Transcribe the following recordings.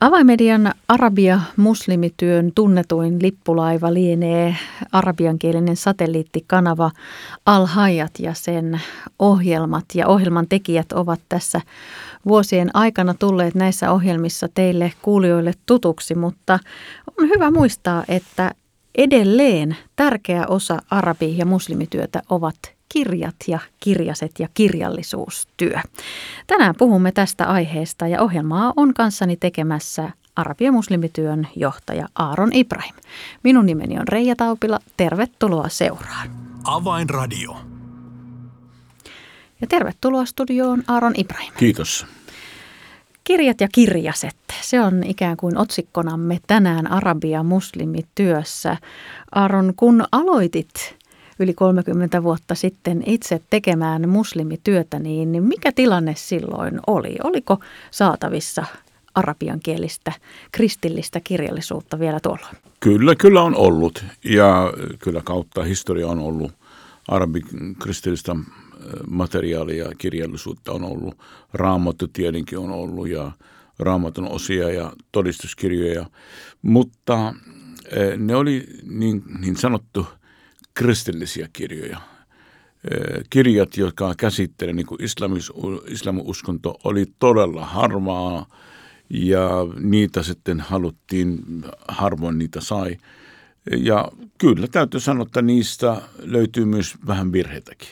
Avaimedian arabia-muslimityön tunnetuin lippulaiva lienee arabiankielinen satelliittikanava Al Hayat ja sen ohjelmat. Ja ohjelman tekijät ovat tässä vuosien aikana tulleet näissä ohjelmissa teille kuulijoille tutuksi, mutta on hyvä muistaa, että edelleen tärkeä osa arabi- ja muslimityötä ovat kirjat ja kirjaset ja kirjallisuustyö. Tänään puhumme tästä aiheesta ja ohjelmaa on kanssani tekemässä arabia muslimityön johtaja Aaron Ibrahim. Minun nimeni on Reija Taupila. Tervetuloa seuraan. Avainradio. Ja tervetuloa studioon Aaron Ibrahim. Kiitos. Kirjat ja kirjaset, se on ikään kuin otsikkonamme tänään arabia muslimityössä. Aaron, kun aloitit yli 30 vuotta sitten itse tekemään muslimityötä, niin mikä tilanne silloin oli? Oliko saatavissa arabiankielistä kristillistä kirjallisuutta vielä tuolloin? Kyllä, kyllä on ollut ja kyllä kautta historia on ollut arabikristillistä materiaalia ja kirjallisuutta on ollut. Raamattu tietenkin on ollut ja raamatun osia ja todistuskirjoja, mutta ne oli niin, niin sanottu – kristillisiä kirjoja. Kirjat, jotka käsittelevät niin islamis, oli todella harmaa ja niitä sitten haluttiin, harvoin niitä sai. Ja kyllä täytyy sanoa, että niistä löytyy myös vähän virheitäkin.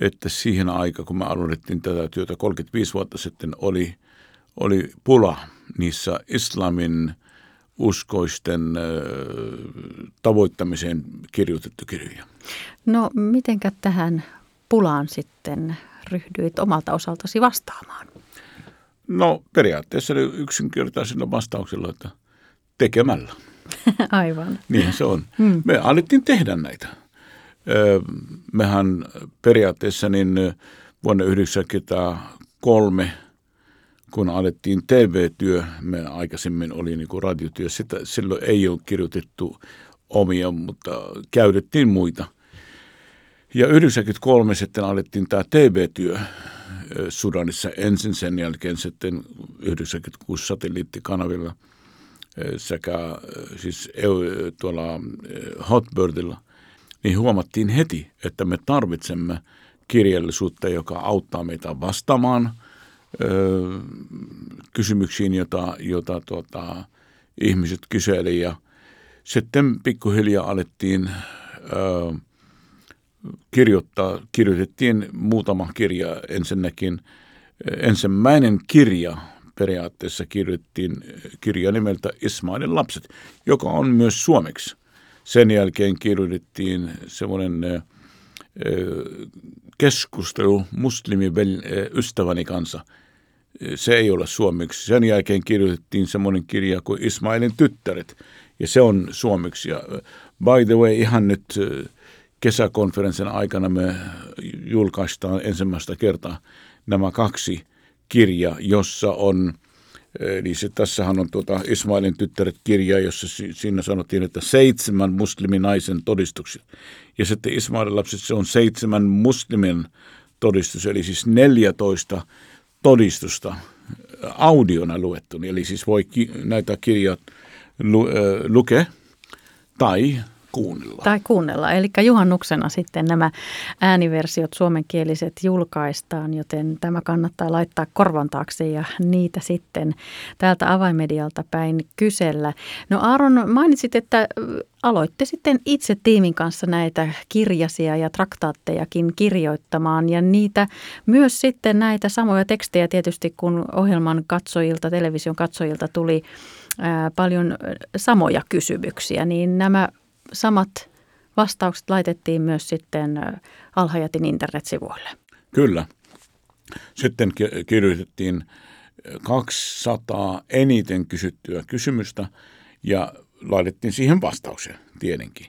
Että siihen aikaan, kun me aloitettiin tätä työtä 35 vuotta sitten, oli, oli pula niissä islamin – uskoisten tavoittamiseen kirjoitettu kirjoja. No mitenkä tähän pulaan sitten ryhdyit omalta osaltasi vastaamaan? No periaatteessa yksinkertaisilla vastauksilla, että tekemällä. Aivan. Niinhän se on. Hmm. Me alettiin tehdä näitä. Mehän periaatteessa niin vuonna 1993 – kun alettiin TV-työ, me aikaisemmin oli niin kuin radiotyö, sitä, silloin ei ole kirjoitettu omia, mutta käytettiin muita. Ja 93 sitten alettiin tämä TV-työ Sudanissa ensin, sen jälkeen sitten 96 satelliittikanavilla sekä siis tuolla Hotbirdilla, niin huomattiin heti, että me tarvitsemme kirjallisuutta, joka auttaa meitä vastaamaan – kysymyksiin, jota, jota tuota, ihmiset kyseli ja sitten pikkuhiljaa alettiin ö, kirjoittaa, kirjoitettiin muutama kirja ensinnäkin. Ensimmäinen kirja periaatteessa kirjoittiin kirja nimeltä Ismailin lapset, joka on myös suomeksi. Sen jälkeen kirjoitettiin semmoinen keskustelu ystäväni kanssa. Se ei ole suomeksi. Sen jälkeen kirjoitettiin semmoinen kirja kuin Ismailin tyttäret, ja se on suomeksi. Ja by the way, ihan nyt kesäkonferenssin aikana me julkaistaan ensimmäistä kertaa nämä kaksi kirjaa, jossa on – Eli se, tässähän on tuota Ismailin tyttäret kirja, jossa siinä sanottiin, että seitsemän musliminaisen todistukset. Ja sitten Ismailin lapset, se on seitsemän muslimin todistus, eli siis 14 todistusta audiona luettu. Eli siis voi ki- näitä kirjaa lu- lukea tai kuunnella. Tai kuunnella. Eli juhannuksena sitten nämä ääniversiot suomenkieliset julkaistaan, joten tämä kannattaa laittaa korvan taakse ja niitä sitten täältä avaimedialta päin kysellä. No Aaron, mainitsit, että aloitte sitten itse tiimin kanssa näitä kirjasia ja traktaattejakin kirjoittamaan ja niitä myös sitten näitä samoja tekstejä tietysti kun ohjelman katsojilta, television katsojilta tuli paljon samoja kysymyksiä, niin nämä samat vastaukset laitettiin myös sitten Alhajatin internetsivuille. Kyllä. Sitten kirjoitettiin 200 eniten kysyttyä kysymystä ja laitettiin siihen vastauksen tietenkin.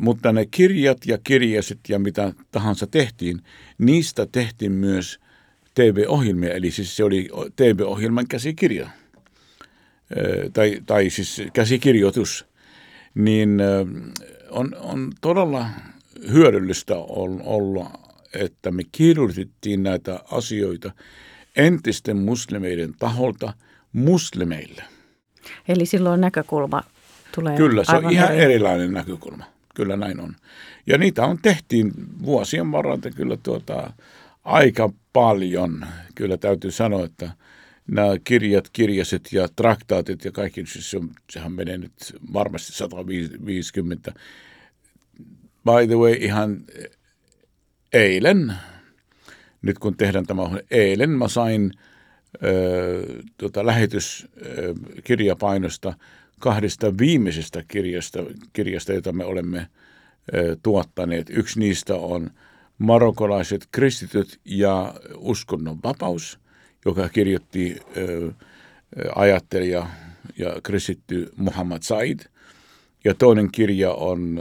Mutta ne kirjat ja kirjasit ja mitä tahansa tehtiin, niistä tehtiin myös TV-ohjelmia, eli siis se oli TV-ohjelman käsikirja. Tai, tai siis käsikirjoitus – niin on, on todella hyödyllistä olla, että me kirjoitettiin näitä asioita entisten muslimeiden taholta muslimeille. Eli silloin näkökulma tulee Kyllä, se on ihan eri. erilainen näkökulma. Kyllä näin on. Ja niitä on tehtiin vuosien varrella kyllä tuota, aika paljon. Kyllä täytyy sanoa, että nämä kirjat, kirjaset ja traktaatit ja kaikki, siis se on, sehän menee nyt varmasti 150. By the way, ihan eilen, nyt kun tehdään tämä eilen, mä sain ö, tota, lähetyskirjapainosta kahdesta viimeisestä kirjasta, kirjasta, jota me olemme ö, tuottaneet. Yksi niistä on Marokolaiset kristityt ja uskonnon vapaus, joka kirjoitti ajattelija ja kristitty Muhammad Said. Ja toinen kirja on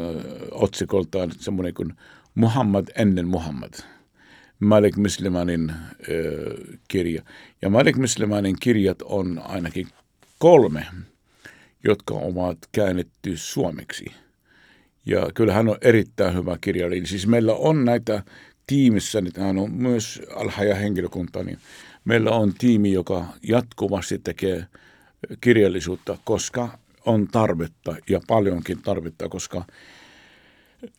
otsikoltaan semmoinen kuin Muhammad ennen Muhammad. Malik Muslimanin kirja. Ja Malik Muslimanin kirjat on ainakin kolme, jotka ovat käännetty suomeksi. Ja kyllä hän on erittäin hyvä kirjailija. Siis meillä on näitä tiimissä, niin hän on myös alhaja henkilökunta, niin meillä on tiimi, joka jatkuvasti tekee kirjallisuutta, koska on tarvetta ja paljonkin tarvetta, koska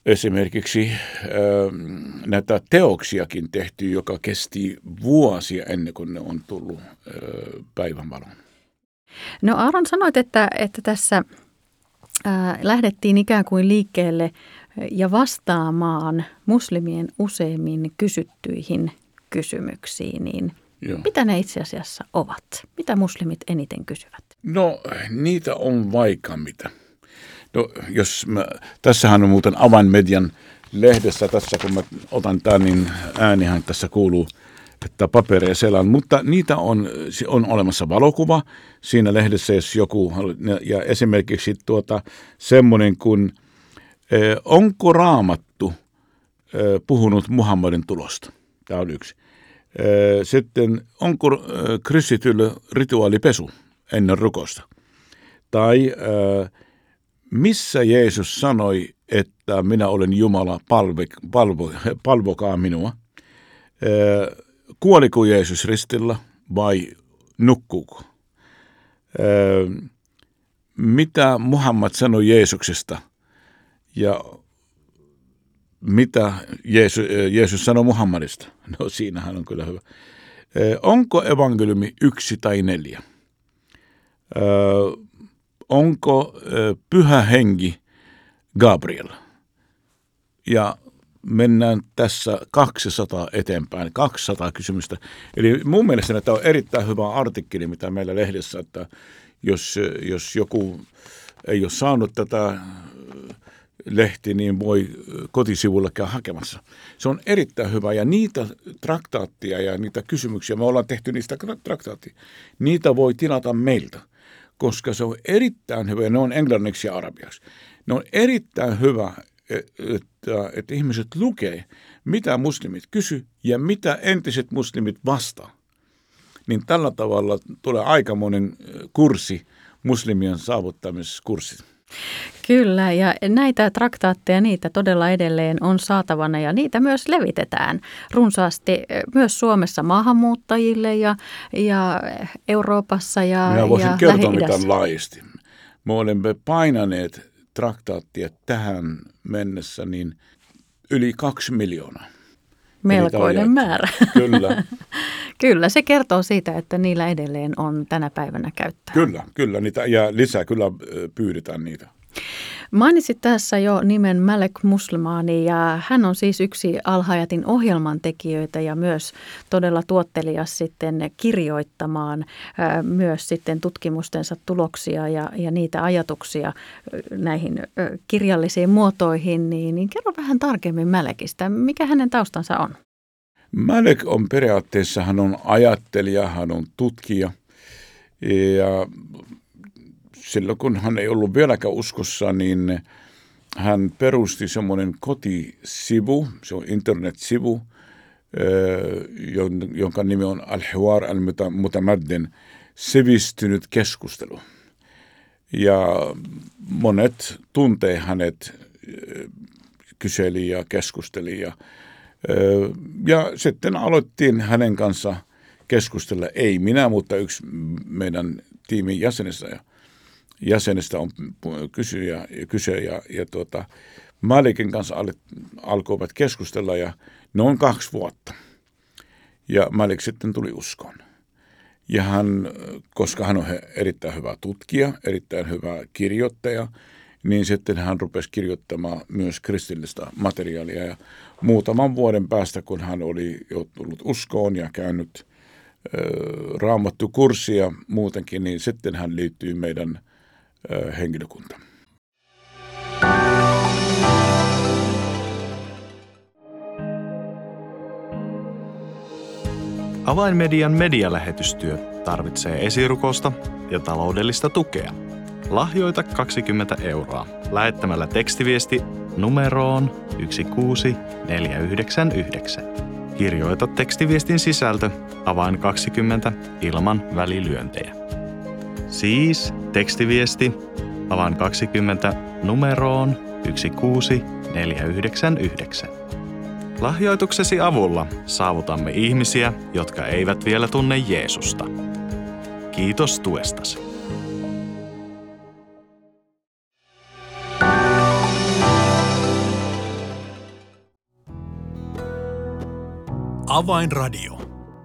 esimerkiksi ö, näitä teoksiakin tehty, joka kesti vuosia ennen kuin ne on tullut ö, päivänvaloon. No Aaron sanoit, että, että tässä ää, lähdettiin ikään kuin liikkeelle ja vastaamaan muslimien useimmin kysyttyihin kysymyksiin, niin Joo. mitä ne itse asiassa ovat? Mitä muslimit eniten kysyvät? No, niitä on vaikka mitä. No, jos mä, tässähän on muuten avainmedian lehdessä, tässä kun mä otan tämän, niin äänihän tässä kuuluu, että paperia selan. Mutta niitä on, on olemassa valokuva siinä lehdessä, jos joku, ja esimerkiksi tuota, semmoinen kuin, eh, onko raamattu eh, puhunut Muhammadin tulosta? Tämä on yksi. Sitten, onko kristityllä rituaalipesu ennen rukosta? Tai missä Jeesus sanoi, että minä olen Jumala, palve, palvo, palvokaa minua? Kuoliko Jeesus ristillä vai nukkuuko? Mitä Muhammad sanoi Jeesuksesta ja mitä Jeesus, Jeesus sanoi Muhammadista? No siinähän on kyllä hyvä. Äh, onko evankeliumi yksi tai neljä? Ö, onko pyhä henki Gabriel? Ja mennään tässä 200 eteenpäin, 200 kysymystä. Eli mun mielestä tämä on erittäin hyvä artikkeli, mitä meillä lehdessä, että jos, jos joku ei ole saanut tätä lehti, niin voi kotisivulla käydä hakemassa. Se on erittäin hyvä ja niitä traktaattia ja niitä kysymyksiä, me ollaan tehty niistä traktaattia, niitä voi tilata meiltä, koska se on erittäin hyvä ja ne on englanniksi ja arabiaksi. Ne on erittäin hyvä, että, että ihmiset lukee, mitä muslimit kysy ja mitä entiset muslimit vastaa. Niin tällä tavalla tulee aikamoinen kurssi muslimien saavuttamiskurssi. Kyllä, ja näitä traktaatteja, niitä todella edelleen on saatavana ja niitä myös levitetään runsaasti myös Suomessa maahanmuuttajille ja, ja Euroopassa ja Minä voisin ja kertoa mitään laajasti. Me olemme painaneet traktaattia tähän mennessä niin yli kaksi miljoonaa. Melkoinen määrä. Kyllä, Kyllä, se kertoo siitä, että niillä edelleen on tänä päivänä käyttöä. kyllä, kyllä. Niitä, ja lisää kyllä pyydetään niitä. Mainitsit tässä jo nimen Malek Muslimani ja hän on siis yksi Alhajatin ohjelman tekijöitä ja myös todella tuottelias sitten kirjoittamaan myös sitten tutkimustensa tuloksia ja, ja niitä ajatuksia näihin kirjallisiin muotoihin. Niin, niin kerro vähän tarkemmin Malekista. Mikä hänen taustansa on? Malek on periaatteessa, hän on ajattelija, hän on tutkija. Ja silloin kun hän ei ollut vieläkään uskossa, niin hän perusti semmoinen kotisivu, se on internetsivu, jon- jonka nimi on Al-Hiwar al-Mutamaddin, sivistynyt keskustelu. Ja monet tuntee hänet, kyseli ja keskusteli ja, ja sitten aloittiin hänen kanssa keskustella, ei minä, mutta yksi meidän tiimin jäsenistä, jäsenistä on kysyjä, kysyjä ja, ja tuota, Malikin kanssa al, alkoivat keskustella ja noin kaksi vuotta. Ja Malik sitten tuli uskoon. Ja hän, koska hän on erittäin hyvä tutkija, erittäin hyvä kirjoittaja, niin sitten hän rupesi kirjoittamaan myös kristillistä materiaalia. Ja muutaman vuoden päästä, kun hän oli jo tullut uskoon ja käynyt raamattu kurssia muutenkin, niin sitten hän liittyy meidän henkilökuntaan. Avainmedian medialähetystyö tarvitsee esirukosta ja taloudellista tukea. Lahjoita 20 euroa lähettämällä tekstiviesti numeroon 16499. Kirjoita tekstiviestin sisältö avain 20 ilman välilyöntejä. Siis tekstiviesti avain 20 numeroon 16499. Lahjoituksesi avulla saavutamme ihmisiä, jotka eivät vielä tunne Jeesusta. Kiitos tuestasi. Avainradio.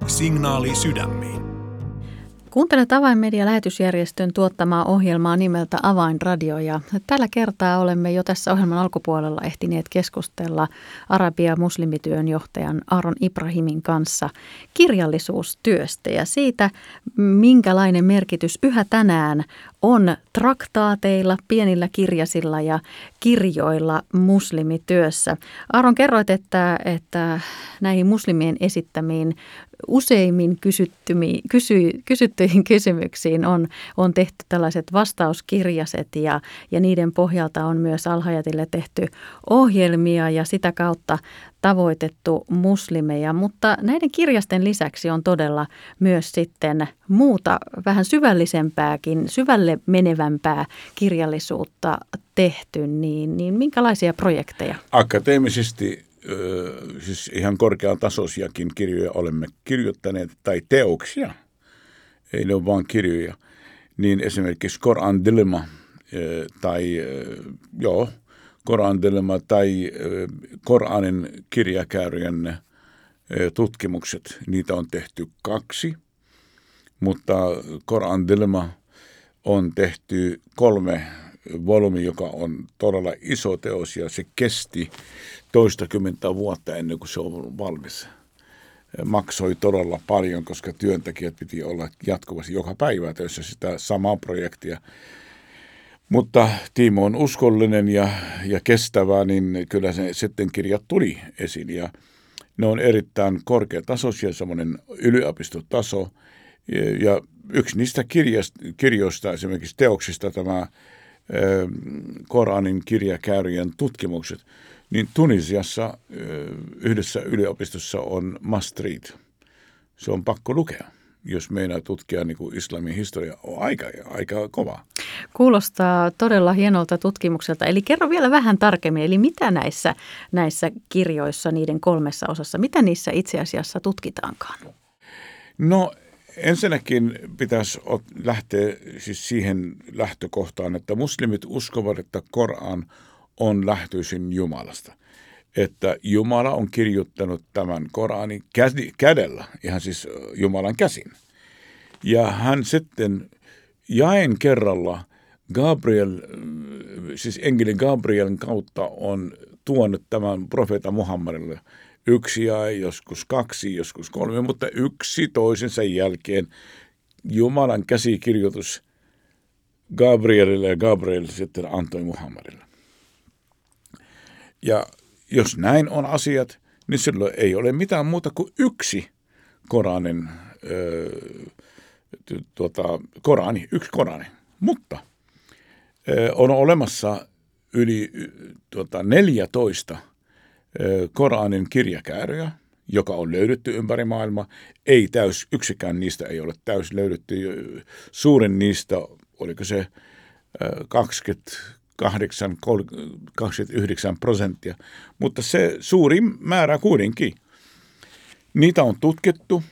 Signaali sydämiin. Kuuntelet Avainmedia lähetysjärjestön tuottamaa ohjelmaa nimeltä Avainradio ja tällä kertaa olemme jo tässä ohjelman alkupuolella ehtineet keskustella Arabia muslimityön johtajan Aaron Ibrahimin kanssa kirjallisuustyöstä ja siitä, minkälainen merkitys yhä tänään on traktaateilla, pienillä kirjasilla ja kirjoilla muslimityössä. Aaron, kerroit, että, että näihin muslimien esittämiin useimmin kysyttymiin, kysy, kysyttyihin kysymyksiin on, on tehty tällaiset vastauskirjaset ja, ja niiden pohjalta on myös Alhajatille tehty ohjelmia ja sitä kautta tavoitettu muslimeja, mutta näiden kirjasten lisäksi on todella myös sitten muuta vähän syvällisempääkin, syvälle menevämpää kirjallisuutta tehty, niin, niin minkälaisia projekteja? Akateemisesti siis ihan korkeatasoisiakin kirjoja olemme kirjoittaneet, tai teoksia, ole vain kirjoja, niin esimerkiksi Koran Dilemma, tai joo, Koran Dilemma tai Koranin kirjakäärien tutkimukset, niitä on tehty kaksi, mutta Koran Dilemma on tehty kolme volyymi, joka on todella iso teos ja se kesti toistakymmentä vuotta ennen kuin se on valmis. Maksoi todella paljon, koska työntekijät piti olla jatkuvasti joka päivä töissä sitä samaa projektia. Mutta Tiimo on uskollinen ja, ja kestävä, niin kyllä se sitten kirjat tuli esiin. Ja ne on erittäin korkeatasoisia, semmoinen yliopistotaso. Ja, ja yksi niistä kirjoista, esimerkiksi teoksista, tämä Koranin kirjakäärien tutkimukset, niin Tunisiassa yhdessä yliopistossa on Maastricht. Se on pakko lukea, jos meinaa tutkia niin kuin islamin historia. On aika, aika kova. Kuulostaa todella hienolta tutkimukselta. Eli kerro vielä vähän tarkemmin, eli mitä näissä, näissä kirjoissa, niiden kolmessa osassa, mitä niissä itse asiassa tutkitaankaan? No ensinnäkin pitäisi lähteä siis siihen lähtökohtaan, että muslimit uskovat, että Koran on lähtöisin Jumalasta. Että Jumala on kirjoittanut tämän Koranin kädellä, ihan siis Jumalan käsin. Ja hän sitten jaen kerralla Gabriel, siis enkeli Gabrielin kautta on tuonut tämän profeeta Muhammadille yksi ja joskus kaksi, joskus kolme, mutta yksi toisensa jälkeen Jumalan käsikirjoitus Gabrielille ja Gabriel sitten antoi Muhammadille. Ja jos näin on asiat, niin silloin ei ole mitään muuta kuin yksi Koranin, ö, tuota, Korani, yksi Korani. Mutta ö, on olemassa yli tuota, 14 ö, Koranin kirjakääröjä, joka on löydetty ympäri maailmaa. Ei täys, yksikään niistä ei ole täys löydetty. Suurin niistä, oliko se 28, 29 prosenttia, mutta se suurin määrä kuitenkin. Niitä on tutkittu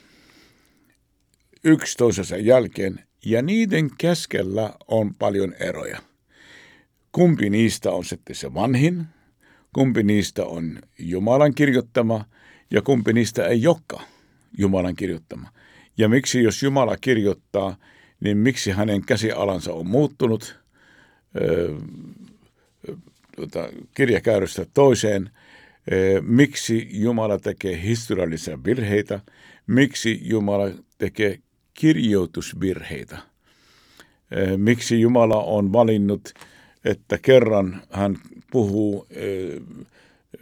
yksi toisensa jälkeen ja niiden keskellä on paljon eroja. Kumpi niistä on sitten se vanhin, kumpi niistä on Jumalan kirjoittama ja kumpi niistä ei joka Jumalan kirjoittama. Ja miksi jos Jumala kirjoittaa, niin miksi hänen käsialansa on muuttunut tuota, kirjakäyrästä toiseen, miksi Jumala tekee historiallisia virheitä, miksi Jumala tekee kirjoitusvirheitä, miksi Jumala on valinnut, että kerran hän puhuu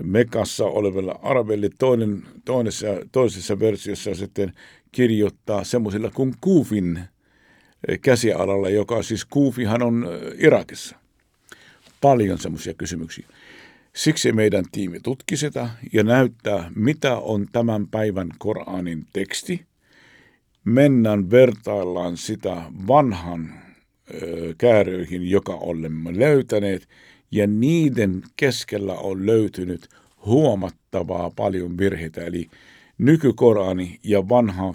Mekassa oleville arabille, toinen, toisessa, toisessa versiossa sitten kirjoittaa semmoisella kuin Kuufin käsialalla, joka siis Kuufihan on Irakissa. Paljon semmoisia kysymyksiä. Siksi meidän tiimi tutki sitä ja näyttää, mitä on tämän päivän Koranin teksti. Mennään vertaillaan sitä vanhan kääröihin, joka olemme löytäneet, ja niiden keskellä on löytynyt huomattavaa paljon virheitä. Eli nykykorani ja vanha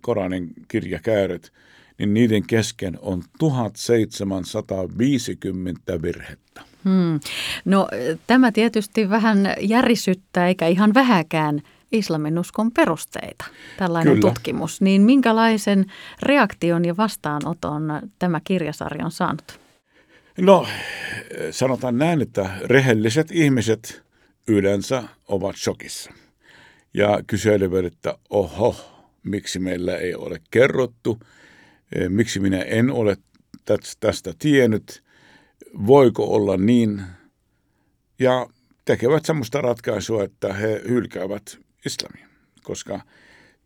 Koranin kirjakääröt – niin niiden kesken on 1750 virhettä. Hmm. No tämä tietysti vähän järisyttää eikä ihan vähäkään islaminuskon perusteita, tällainen Kyllä. tutkimus. Niin minkälaisen reaktion ja vastaanoton tämä kirjasarja on saanut? No sanotaan näin, että rehelliset ihmiset yleensä ovat shokissa ja kyselevät, että oho, miksi meillä ei ole kerrottu – miksi minä en ole tästä tiennyt, voiko olla niin, ja tekevät sellaista ratkaisua, että he hylkäävät islamin, koska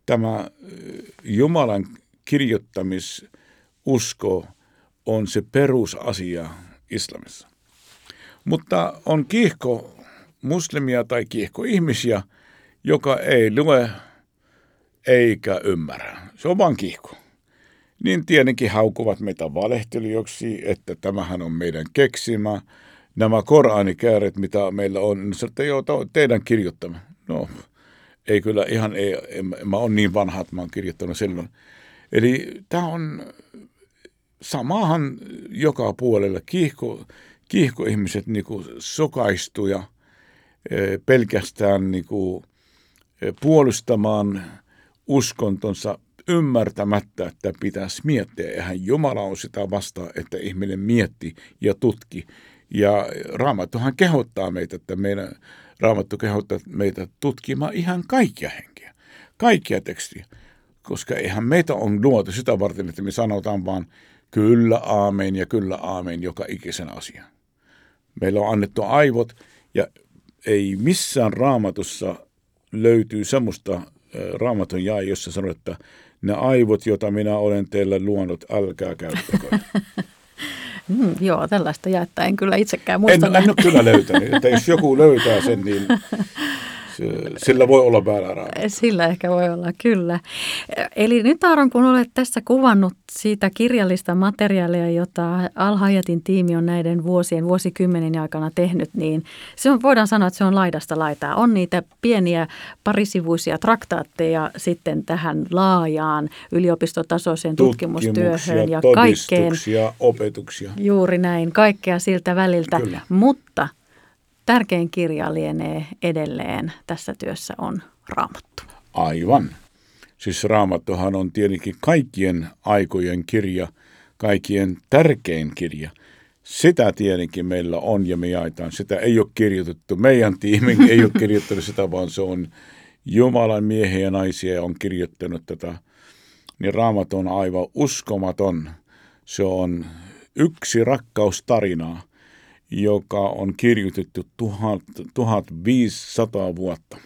tämä eh, Jumalan kirjoittamisusko on se perusasia islamissa. Mutta on kiihko muslimia tai kiihko ihmisiä, joka ei lue eikä ymmärrä. Se on vain kiihko niin tietenkin haukuvat meitä valehtelijoksi, että tämähän on meidän keksimä. Nämä Koranikääret, mitä meillä on, niin että joo, teidän kirjoittama. No, ei kyllä ihan, ei, en, mä oon niin vanha, että mä oon kirjoittanut silloin. Eli tämä on samahan joka puolella. Kiihko, kiihkoihmiset niinku sokaistuja e, pelkästään niinku, e, puolustamaan uskontonsa ymmärtämättä, että pitäisi miettiä. Eihän Jumala on sitä vastaan, että ihminen mietti ja tutki. Ja Raamattuhan kehottaa meitä, että meidän, Raamattu kehottaa meitä tutkimaan ihan kaikkia henkiä, kaikkia tekstiä. Koska eihän meitä on luotu sitä varten, että me sanotaan vaan kyllä aamen ja kyllä aamen joka ikisen asian. Meillä on annettu aivot ja ei missään raamatussa löytyy semmoista raamatun jae, jossa sanoo, että ne aivot, joita minä olen teille luonut, älkää käyttäkö. Mm, joo, tällaista jaetta en kyllä itsekään muista. En, en ole kyllä löytänyt. Että jos joku löytää sen, niin sillä voi olla väärä raama. Sillä ehkä voi olla, kyllä. Eli nyt Aaron, kun olet tässä kuvannut siitä kirjallista materiaalia, jota Al-Hayatin tiimi on näiden vuosien, vuosikymmenen aikana tehnyt, niin se on, voidaan sanoa, että se on laidasta laitaa. On niitä pieniä parisivuisia traktaatteja sitten tähän laajaan yliopistotasoiseen tutkimustyöhön ja kaikkeen. opetuksia. Juuri näin, kaikkea siltä väliltä. Kyllä. Mutta tärkein kirja lienee edelleen tässä työssä on Raamattu. Aivan. Siis Raamattuhan on tietenkin kaikkien aikojen kirja, kaikkien tärkein kirja. Sitä tietenkin meillä on ja me jaetaan. Sitä ei ole kirjoitettu. Meidän tiimin ei ole kirjoittanut sitä, vaan se on Jumalan miehiä ja naisia on kirjoittanut tätä. Niin Raamattu on aivan uskomaton. Se on yksi rakkaustarinaa joka on kirjoitettu 1500 vuotta.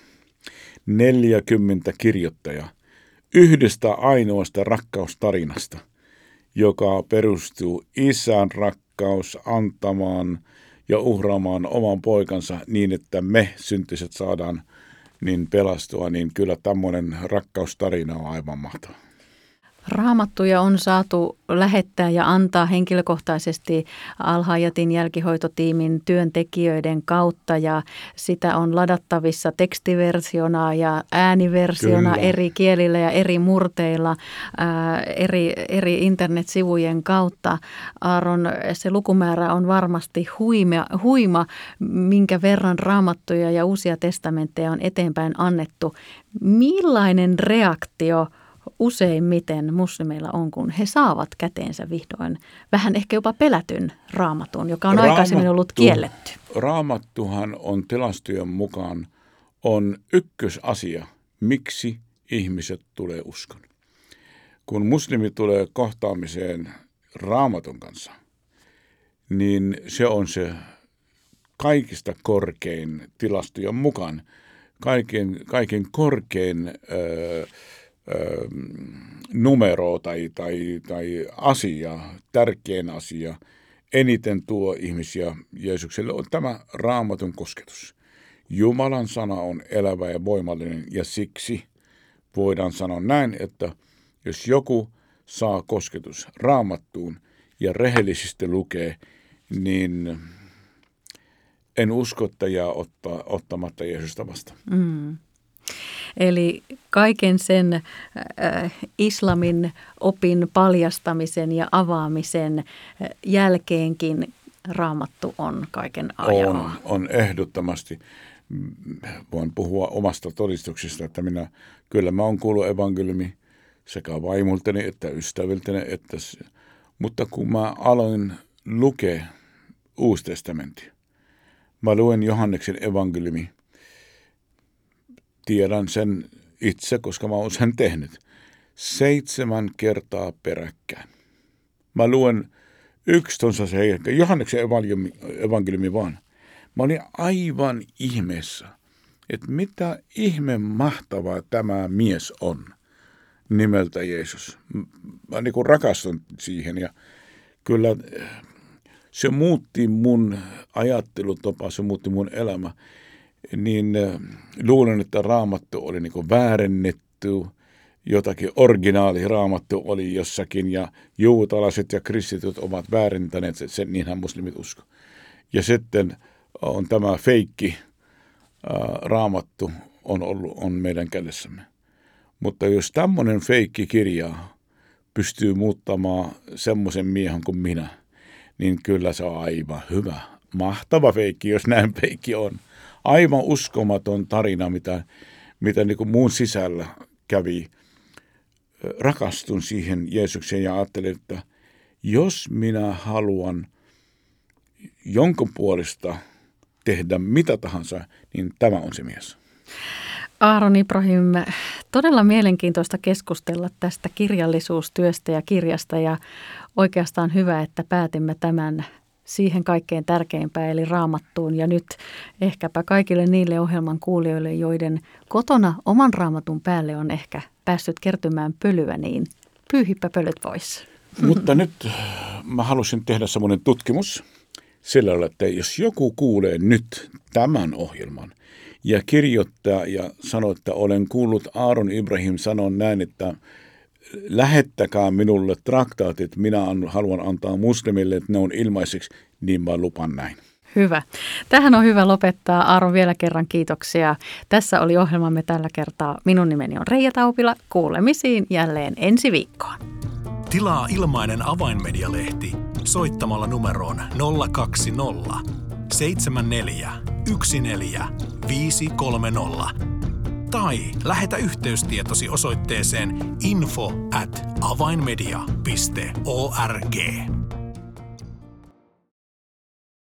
40 kirjoittajaa yhdestä ainoasta rakkaustarinasta, joka perustuu isän rakkaus antamaan ja uhraamaan oman poikansa niin, että me syntiset saadaan niin pelastua, niin kyllä tämmöinen rakkaustarina on aivan mahtava. Raamattuja on saatu lähettää ja antaa henkilökohtaisesti Alhaajatin jälkihoitotiimin työntekijöiden kautta ja sitä on ladattavissa tekstiversiona ja ääniversiona Kyllä. eri kielillä ja eri murteilla ää, eri, eri internetsivujen kautta. Aaron, se lukumäärä on varmasti huima, huima, minkä verran raamattuja ja uusia testamentteja on eteenpäin annettu. Millainen reaktio – useimmiten muslimeilla on, kun he saavat käteensä vihdoin vähän ehkä jopa pelätyn raamatun, joka on Raamattu, aikaisemmin ollut kielletty. Raamattuhan on tilastojen mukaan on ykkösasia, miksi ihmiset tulee uskon. Kun muslimi tulee kohtaamiseen raamatun kanssa, niin se on se kaikista korkein tilastojen mukaan, kaiken, kaiken korkein öö, numero tai, tai, tai asia, tärkein asia, eniten tuo ihmisiä Jeesukselle, on tämä raamatun kosketus. Jumalan sana on elävä ja voimallinen ja siksi voidaan sanoa näin, että jos joku saa kosketus raamattuun ja rehellisesti lukee, niin en usko, että jää ottaa, ottamatta Jeesusta vasta. Mm. Eli kaiken sen äh, islamin opin paljastamisen ja avaamisen äh, jälkeenkin raamattu on kaiken ajan. On, on ehdottomasti. Voin puhua omasta todistuksesta, että minä kyllä mä oon kuullut evankeliumi sekä vaimultani että ystäviltäni, että, mutta kun mä aloin lukea Uusi testamentti, mä luen Johanneksen evankeliumi – tiedän sen itse, koska mä oon sen tehnyt. Seitsemän kertaa peräkkäin. Mä luen yksi tonsa se Johanneksen evankeliumi, evankeliumi vaan. Mä olin aivan ihmeessä, että mitä ihme mahtavaa tämä mies on nimeltä Jeesus. Mä niin kuin rakastun siihen ja kyllä se muutti mun ajattelutapa, se muutti mun elämä niin äh, luulen, että raamattu oli niin väärennetty, jotakin originaali raamattu oli jossakin ja juutalaiset ja kristityt ovat väärentäneet sen, sen niinhän muslimit usko. Ja sitten on tämä feikki äh, raamattu on, ollut, on meidän kädessämme. Mutta jos tämmöinen feikki kirja pystyy muuttamaan semmoisen miehen kuin minä, niin kyllä se on aivan hyvä. Mahtava feikki, jos näin feikki on aivan uskomaton tarina, mitä, mitä niin kuin muun sisällä kävi. Rakastun siihen Jeesukseen ja ajattelin, että jos minä haluan jonkun puolesta tehdä mitä tahansa, niin tämä on se mies. Aaron Ibrahim, todella mielenkiintoista keskustella tästä kirjallisuustyöstä ja kirjasta ja oikeastaan hyvä, että päätimme tämän siihen kaikkein tärkeimpään eli raamattuun. Ja nyt ehkäpä kaikille niille ohjelman kuulijoille, joiden kotona oman raamatun päälle on ehkä päässyt kertymään pölyä, niin pyyhipä pölyt pois. Mutta nyt mä halusin tehdä semmoinen tutkimus sillä lailla, että jos joku kuulee nyt tämän ohjelman ja kirjoittaa ja sanoo, että olen kuullut Aaron Ibrahim sanon näin, että lähettäkää minulle traktaatit, minä haluan antaa muslimille, että ne on ilmaiseksi, niin mä lupan näin. Hyvä. Tähän on hyvä lopettaa. Aaron vielä kerran kiitoksia. Tässä oli ohjelmamme tällä kertaa. Minun nimeni on Reija Taupila. Kuulemisiin jälleen ensi viikkoon. Tilaa ilmainen avainmedialehti soittamalla numeroon 020 74 14 530 tai lähetä yhteystietosi osoitteeseen info at avainmedia.org.